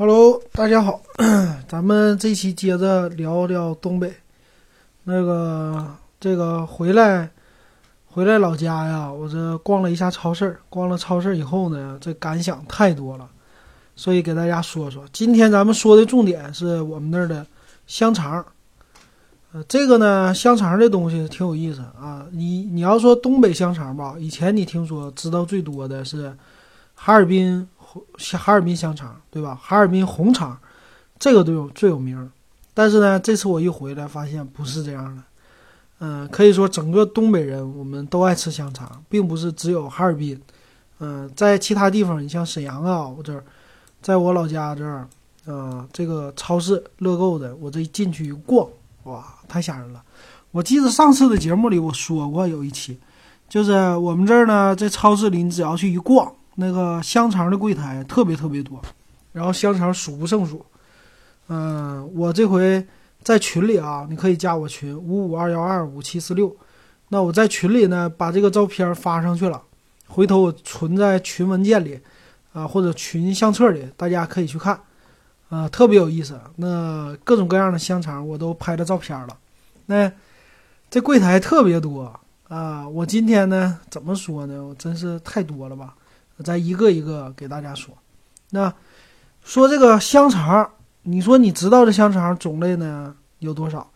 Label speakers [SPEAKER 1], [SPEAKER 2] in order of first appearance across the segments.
[SPEAKER 1] Hello，大家好，咱们这期接着聊聊东北。那个，这个回来，回来老家呀，我这逛了一下超市，逛了超市以后呢，这感想太多了，所以给大家说说。今天咱们说的重点是我们那儿的香肠。呃，这个呢，香肠这东西挺有意思啊。你你要说东北香肠吧，以前你听说知道最多的是哈尔滨。哈尔滨香肠，对吧？哈尔滨红肠，这个都有最有名。但是呢，这次我一回来发现不是这样的。嗯，可以说整个东北人我们都爱吃香肠，并不是只有哈尔滨。嗯，在其他地方，你像沈阳啊，我这儿，在我老家这儿，啊，这个超市乐购的，我这一进去一逛，哇，太吓人了。我记得上次的节目里我说过有一期，就是我们这儿呢，在超市里，你只要去一逛。那个香肠的柜台特别特别多，然后香肠数不胜数。嗯，我这回在群里啊，你可以加我群五五二幺二五七四六。那我在群里呢，把这个照片发上去了，回头我存在群文件里啊，或者群相册里，大家可以去看啊，特别有意思。那各种各样的香肠我都拍了照片了。那这柜台特别多啊，我今天呢，怎么说呢？我真是太多了吧。再一个一个给大家说，那说这个香肠，你说你知道这香肠种类呢有多少？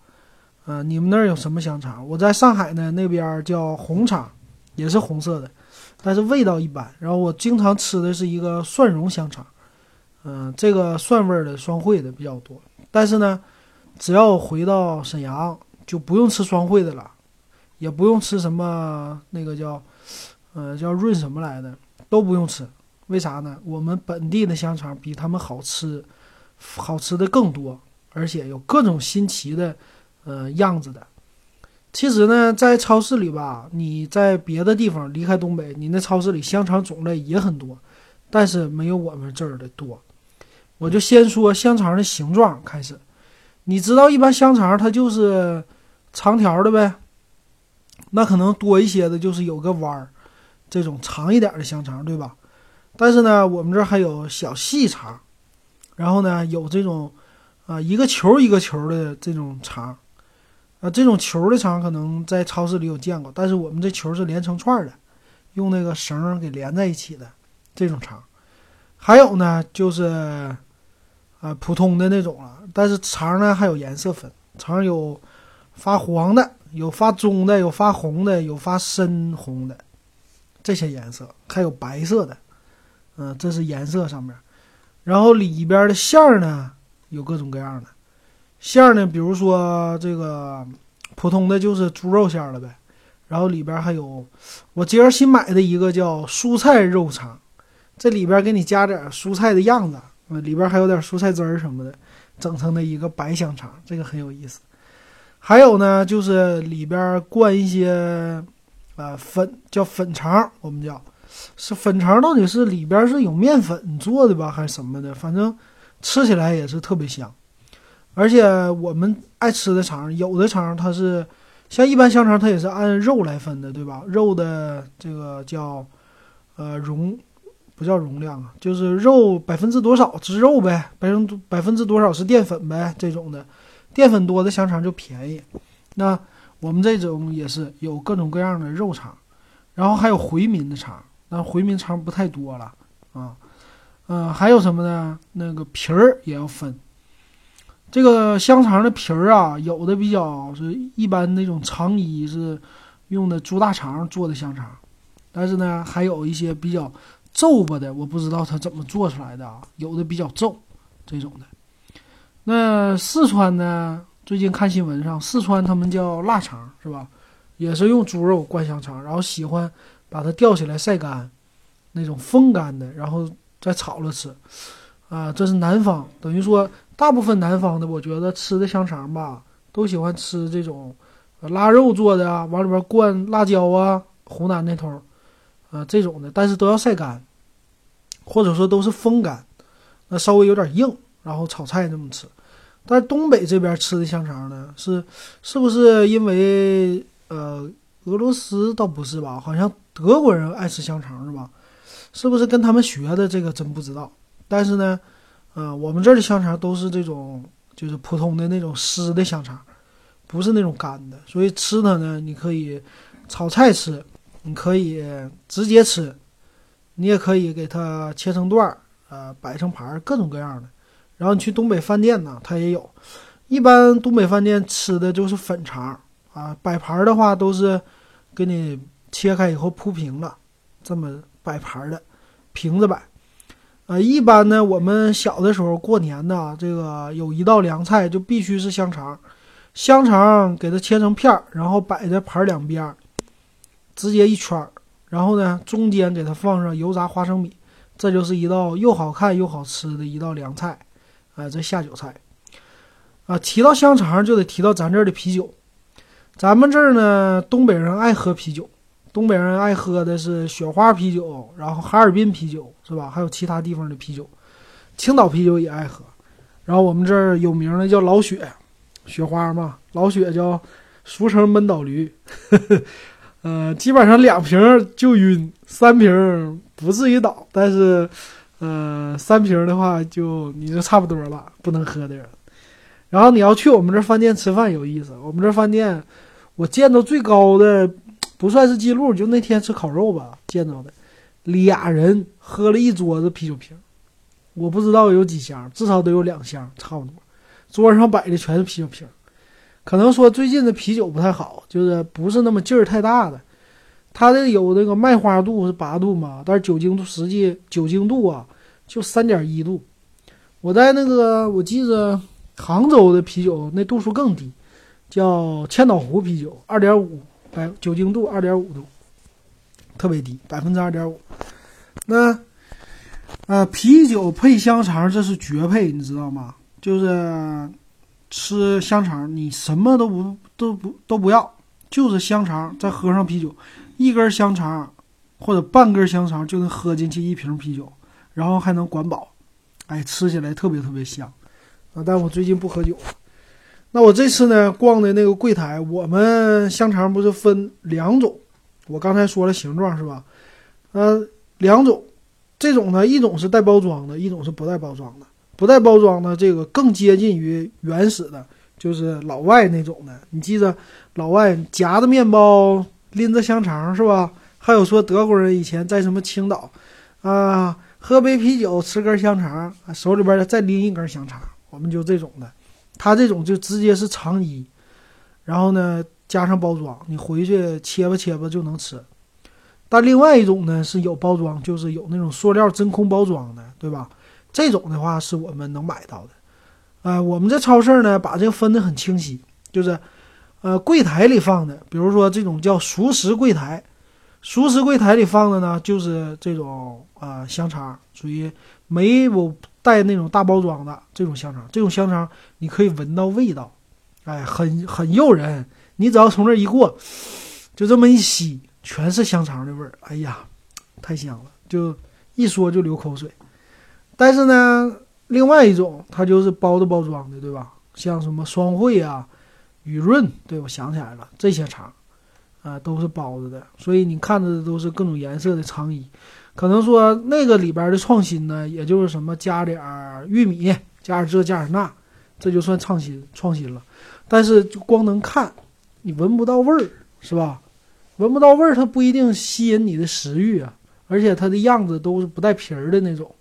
[SPEAKER 1] 呃，你们那儿有什么香肠？我在上海呢，那边叫红肠，也是红色的，但是味道一般。然后我经常吃的是一个蒜蓉香肠，嗯，这个蒜味的双汇的比较多。但是呢，只要回到沈阳，就不用吃双汇的了，也不用吃什么那个叫，呃，叫润什么来的。都不用吃，为啥呢？我们本地的香肠比他们好吃，好吃的更多，而且有各种新奇的，呃样子的。其实呢，在超市里吧，你在别的地方离开东北，你那超市里香肠种类也很多，但是没有我们这儿的多。我就先说香肠的形状开始，你知道一般香肠它就是长条的呗，那可能多一些的就是有个弯儿。这种长一点的香肠，对吧？但是呢，我们这还有小细肠，然后呢，有这种啊一个球一个球的这种肠，啊这种球的肠可能在超市里有见过，但是我们这球是连成串的，用那个绳给连在一起的这种肠。还有呢，就是啊普通的那种了，但是肠呢还有颜色分，肠有发黄的，有发棕的，有发红的，有发深红的。这些颜色还有白色的，嗯，这是颜色上面。然后里边的馅儿呢，有各种各样的馅儿呢，比如说这个普通的就是猪肉馅儿了呗。然后里边还有我今儿新买的一个叫蔬菜肉肠，这里边给你加点蔬菜的样子，里边还有点蔬菜汁儿什么的，整成的一个白香肠，这个很有意思。还有呢，就是里边灌一些。啊，粉叫粉肠，我们叫是粉肠，到底是里边是有面粉做的吧，还是什么的？反正吃起来也是特别香。而且我们爱吃的肠，有的肠它是像一般香肠，它也是按肉来分的，对吧？肉的这个叫呃容，不叫容量啊，就是肉百分之多少是肉呗，百分百分之多少是淀粉呗，这种的淀粉多的香肠就便宜。那。我们这种也是有各种各样的肉肠，然后还有回民的肠，但回民肠不太多了啊。嗯，还有什么呢？那个皮儿也要分。这个香肠的皮儿啊，有的比较是一般那种肠衣是用的猪大肠做的香肠，但是呢，还有一些比较皱巴的，我不知道它怎么做出来的啊。有的比较皱，这种的。那四川呢？最近看新闻上，四川他们叫腊肠是吧？也是用猪肉灌香肠，然后喜欢把它吊起来晒干，那种风干的，然后再炒了吃。啊，这是南方，等于说大部分南方的，我觉得吃的香肠吧，都喜欢吃这种腊肉做的啊，往里边灌辣椒啊。湖南那头，啊这种的，但是都要晒干，或者说都是风干，那稍微有点硬，然后炒菜这么吃。但东北这边吃的香肠呢，是是不是因为呃俄罗斯倒不是吧？好像德国人爱吃香肠是吧？是不是跟他们学的？这个真不知道。但是呢，啊，我们这儿的香肠都是这种，就是普通的那种湿的香肠，不是那种干的。所以吃它呢，你可以炒菜吃，你可以直接吃，你也可以给它切成段儿，呃，摆成盘，各种各样的。然后你去东北饭店呢，它也有。一般东北饭店吃的就是粉肠啊，摆盘的话都是给你切开以后铺平了，这么摆盘的，平着摆。呃，一般呢，我们小的时候过年呢，这个有一道凉菜就必须是香肠，香肠给它切成片儿，然后摆在盘两边，直接一圈儿，然后呢中间给它放上油炸花生米，这就是一道又好看又好吃的一道凉菜。啊，这下酒菜，啊，提到香肠就得提到咱这儿的啤酒。咱们这儿呢，东北人爱喝啤酒，东北人爱喝的是雪花啤酒，然后哈尔滨啤酒是吧？还有其他地方的啤酒，青岛啤酒也爱喝。然后我们这儿有名的叫老雪，雪花嘛，老雪叫俗称闷倒驴。呃，基本上两瓶就晕，三瓶不至于倒，但是。嗯，三瓶的话就你就差不多了，不能喝的人。然后你要去我们这饭店吃饭有意思，我们这饭店我见到最高的不算是记录，就那天吃烤肉吧，见到的俩人喝了一桌子啤酒瓶，我不知道有几箱，至少得有两箱，差不多。桌上摆的全是啤酒瓶，可能说最近的啤酒不太好，就是不是那么劲儿太大的。它这有那个麦花度是八度嘛，但是酒精度实际酒精度啊。就三点一度，我在那个我记着杭州的啤酒那度数更低，叫千岛湖啤酒，二点五百酒精度二点五度，特别低，百分之二点五。那呃啤酒配香肠这是绝配，你知道吗？就是吃香肠，你什么都不都不都不要，就是香肠再喝上啤酒，一根香肠或者半根香肠就能喝进去一瓶啤酒。然后还能管饱，哎，吃起来特别特别香，啊！但我最近不喝酒。那我这次呢，逛的那个柜台，我们香肠不是分两种，我刚才说了形状是吧？呃，两种，这种呢，一种是带包装的，一种是不带包装的。不带包装的这个更接近于原始的，就是老外那种的。你记着，老外夹着面包，拎着香肠是吧？还有说德国人以前在什么青岛，啊。喝杯啤酒，吃根香肠，手里边再拎一根香肠，我们就这种的。他这种就直接是肠衣，然后呢加上包装，你回去切吧切吧就能吃。但另外一种呢是有包装，就是有那种塑料真空包装的，对吧？这种的话是我们能买到的。呃，我们这超市呢把这个分得很清晰，就是呃柜台里放的，比如说这种叫熟食柜台。熟食柜台里放的呢，就是这种啊香肠，属于没有带那种大包装的这种香肠。这种香肠你可以闻到味道，哎，很很诱人。你只要从这一过，就这么一吸，全是香肠的味儿。哎呀，太香了，就一说就流口水。但是呢，另外一种它就是包着包装的，对吧？像什么双汇啊、雨润，对我想起来了，这些肠。啊，都是包着的，所以你看着的都是各种颜色的肠衣。可能说那个里边的创新呢，也就是什么加点儿玉米，加点这加点那，这就算创新创新了。但是就光能看，你闻不到味儿，是吧？闻不到味儿，它不一定吸引你的食欲啊。而且它的样子都是不带皮儿的那种，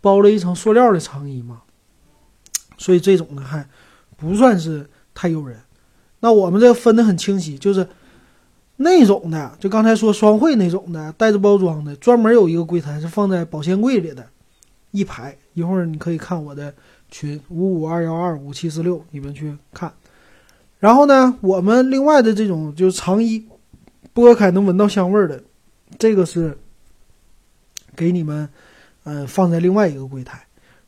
[SPEAKER 1] 包了一层塑料的肠衣嘛，所以这种呢还不算是太诱人。那我们这分的很清晰，就是。那种的，就刚才说双汇那种的，带着包装的，专门有一个柜台是放在保鲜柜里的，一排。一会儿你可以看我的群五五二幺二五七四六，你们去看。然后呢，我们另外的这种就是长衣，剥开能闻到香味儿的，这个是给你们，嗯，放在另外一个柜台。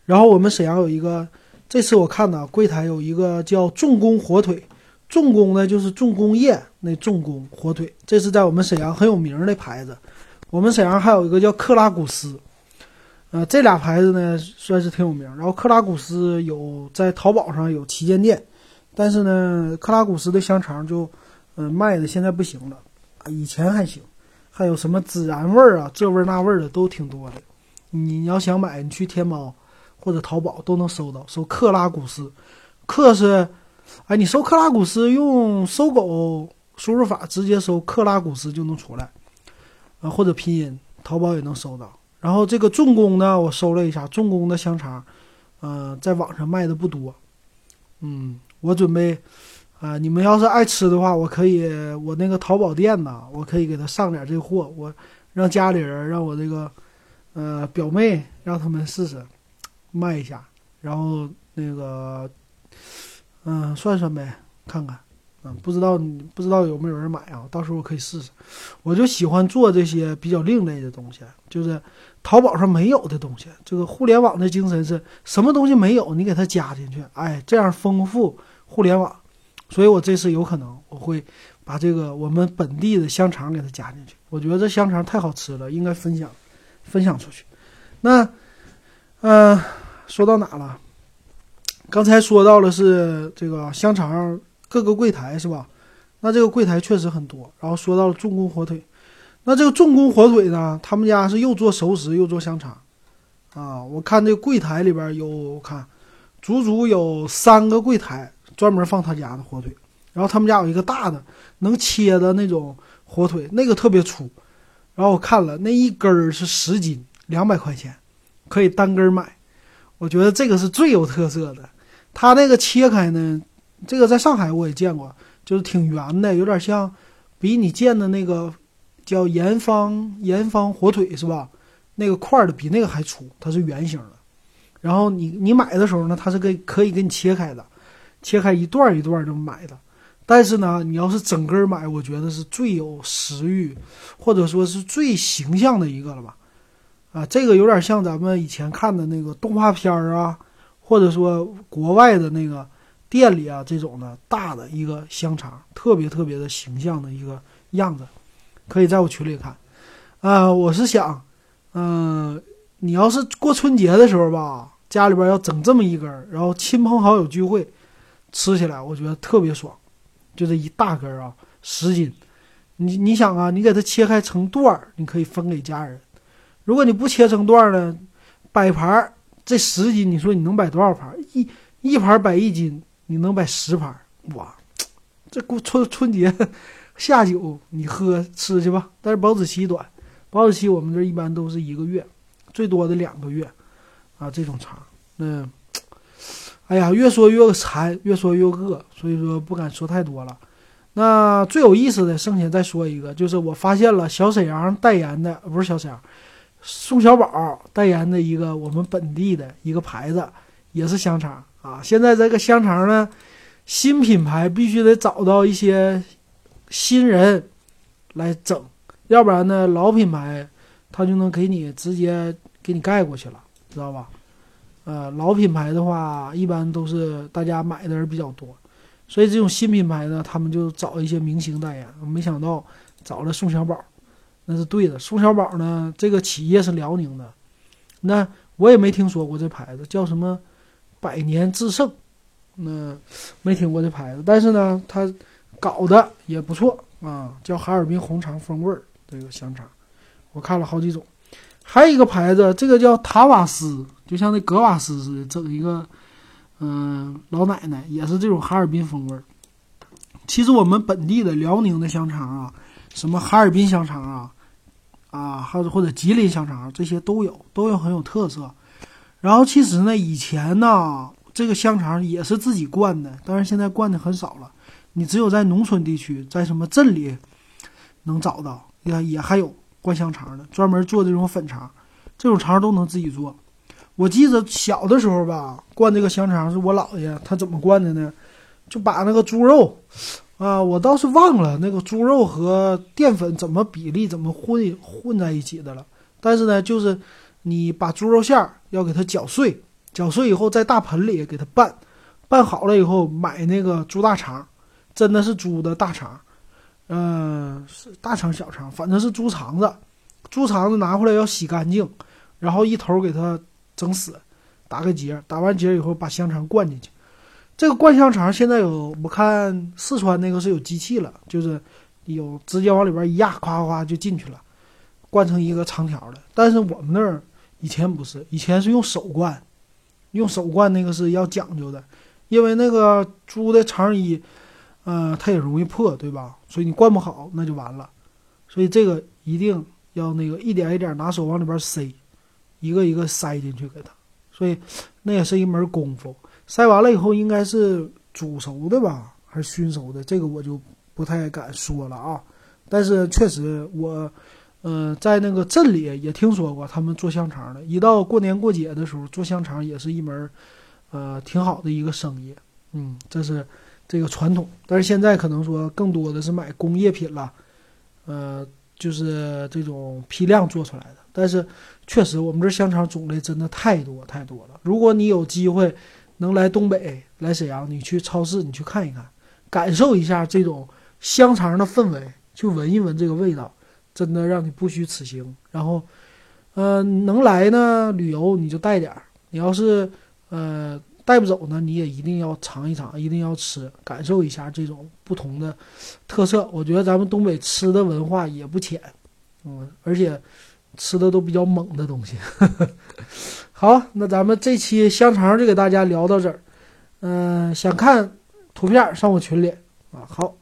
[SPEAKER 1] 然后我们沈阳有一个，这次我看呢，柜台有一个叫重工火腿。重工呢，就是重工业那重工火腿，这是在我们沈阳很有名的牌子。我们沈阳还有一个叫克拉古斯，呃，这俩牌子呢算是挺有名。然后克拉古斯有在淘宝上有旗舰店，但是呢，克拉古斯的香肠就，嗯，卖的现在不行了，以前还行。还有什么孜然味儿啊，这味儿那味儿的都挺多的。你要想买，你去天猫或者淘宝都能搜到，搜克拉古斯，克是，哎，你搜克拉古斯用搜狗输入法直接搜克拉古斯就能出来，啊，或者拼音淘宝也能搜到。然后这个重工呢，我搜了一下，重工的香肠，嗯，在网上卖的不多，嗯，我准备，啊，你们要是爱吃的话，我可以，我那个淘宝店呢，我可以给他上点这货，我让家里人，让我这个，呃，表妹让他们试试。卖一下，然后那个，嗯，算算呗，看看，嗯，不知道不知道有没有人买啊？到时候我可以试试。我就喜欢做这些比较另类的东西，就是淘宝上没有的东西。这个互联网的精神是什么东西没有，你给它加进去，哎，这样丰富互联网。所以我这次有可能我会把这个我们本地的香肠给它加进去。我觉得这香肠太好吃了，应该分享分享出去。那，嗯。说到哪了？刚才说到了是这个香肠各个柜台是吧？那这个柜台确实很多。然后说到了重工火腿，那这个重工火腿呢，他们家是又做熟食又做香肠啊。我看这柜台里边有看，足足有三个柜台专门放他家的火腿。然后他们家有一个大的能切的那种火腿，那个特别粗。然后我看了那一根儿是十斤，两百块钱，可以单根买。我觉得这个是最有特色的，它那个切开呢，这个在上海我也见过，就是挺圆的，有点像比你见的那个叫盐方盐方火腿是吧？那个块的比那个还粗，它是圆形的。然后你你买的时候呢，它是给可以给你切开的，切开一段一段这么买的。但是呢，你要是整根买，我觉得是最有食欲，或者说是最形象的一个了吧。啊，这个有点像咱们以前看的那个动画片儿啊，或者说国外的那个店里啊，这种的大的一个香肠，特别特别的形象的一个样子，可以在我群里看。啊，我是想，嗯，你要是过春节的时候吧，家里边要整这么一根，然后亲朋好友聚会，吃起来我觉得特别爽，就这一大根啊，十斤，你你想啊，你给它切开成段儿，你可以分给家人。如果你不切成段呢，摆盘儿这十斤，你说你能摆多少盘？一一盘摆一斤，你能摆十盘？哇，这过春春节下酒你喝吃去吧。但是保质期短，保质期我们这一般都是一个月，最多的两个月啊。这种肠，那哎呀，越说越馋，越说越饿，所以说不敢说太多了。那最有意思的，剩下再说一个，就是我发现了小沈阳代言的，不是小沈阳。宋小宝代言的一个我们本地的一个牌子，也是香肠啊。现在这个香肠呢，新品牌必须得找到一些新人来整，要不然呢，老品牌他就能给你直接给你盖过去了，知道吧？呃，老品牌的话，一般都是大家买的人比较多，所以这种新品牌呢，他们就找一些明星代言。没想到找了宋小宝。那是对的，宋小宝呢？这个企业是辽宁的，那我也没听说过这牌子，叫什么“百年制胜”，那没听过这牌子。但是呢，他搞的也不错啊，叫哈尔滨红肠风味儿这个香肠，我看了好几种。还有一个牌子，这个叫塔瓦斯，就像那格瓦斯似的，整一个嗯老奶奶，也是这种哈尔滨风味儿。其实我们本地的辽宁的香肠啊。什么哈尔滨香肠啊，啊，还有或者吉林香肠，这些都有，都有很有特色。然后其实呢，以前呢，这个香肠也是自己灌的，但是现在灌的很少了。你只有在农村地区，在什么镇里能找到，也也还有灌香肠的，专门做这种粉肠，这种肠都能自己做。我记得小的时候吧，灌这个香肠是我姥爷，他怎么灌的呢？就把那个猪肉。啊，我倒是忘了那个猪肉和淀粉怎么比例怎么混混在一起的了。但是呢，就是你把猪肉馅儿要给它搅碎，搅碎以后在大盆里给它拌，拌好了以后买那个猪大肠，真的是猪的大肠，嗯，是大肠小肠，反正是猪肠子。猪肠子拿回来要洗干净，然后一头给它整死，打个结，打完结以后把香肠灌进去。这个灌香肠现在有，我看四川那个是有机器了，就是有直接往里边一压，夸夸就进去了，灌成一个长条的。但是我们那儿以前不是，以前是用手灌，用手灌那个是要讲究的，因为那个猪的肠衣，呃，它也容易破，对吧？所以你灌不好那就完了。所以这个一定要那个一点一点拿手往里边塞，一个一个塞进去给它。所以那也是一门功夫。塞完了以后应该是煮熟的吧，还是熏熟的？这个我就不太敢说了啊。但是确实我。呃，在那个镇里也听说过他们做香肠的。一到过年过节的时候，做香肠也是一门，呃，挺好的一个生意。嗯，这是这个传统。但是现在可能说更多的是买工业品了，呃，就是这种批量做出来的。但是确实，我们这香肠种类真的太多太多了。如果你有机会能来东北、来沈阳，你去超市你去看一看，感受一下这种香肠的氛围，去闻一闻这个味道。真的让你不虚此行，然后，呃，能来呢旅游你就带点儿，你要是呃带不走呢，你也一定要尝一尝，一定要吃，感受一下这种不同的特色。我觉得咱们东北吃的文化也不浅，嗯，而且吃的都比较猛的东西。好，那咱们这期香肠就给大家聊到这儿，嗯，想看图片上我群里啊，好。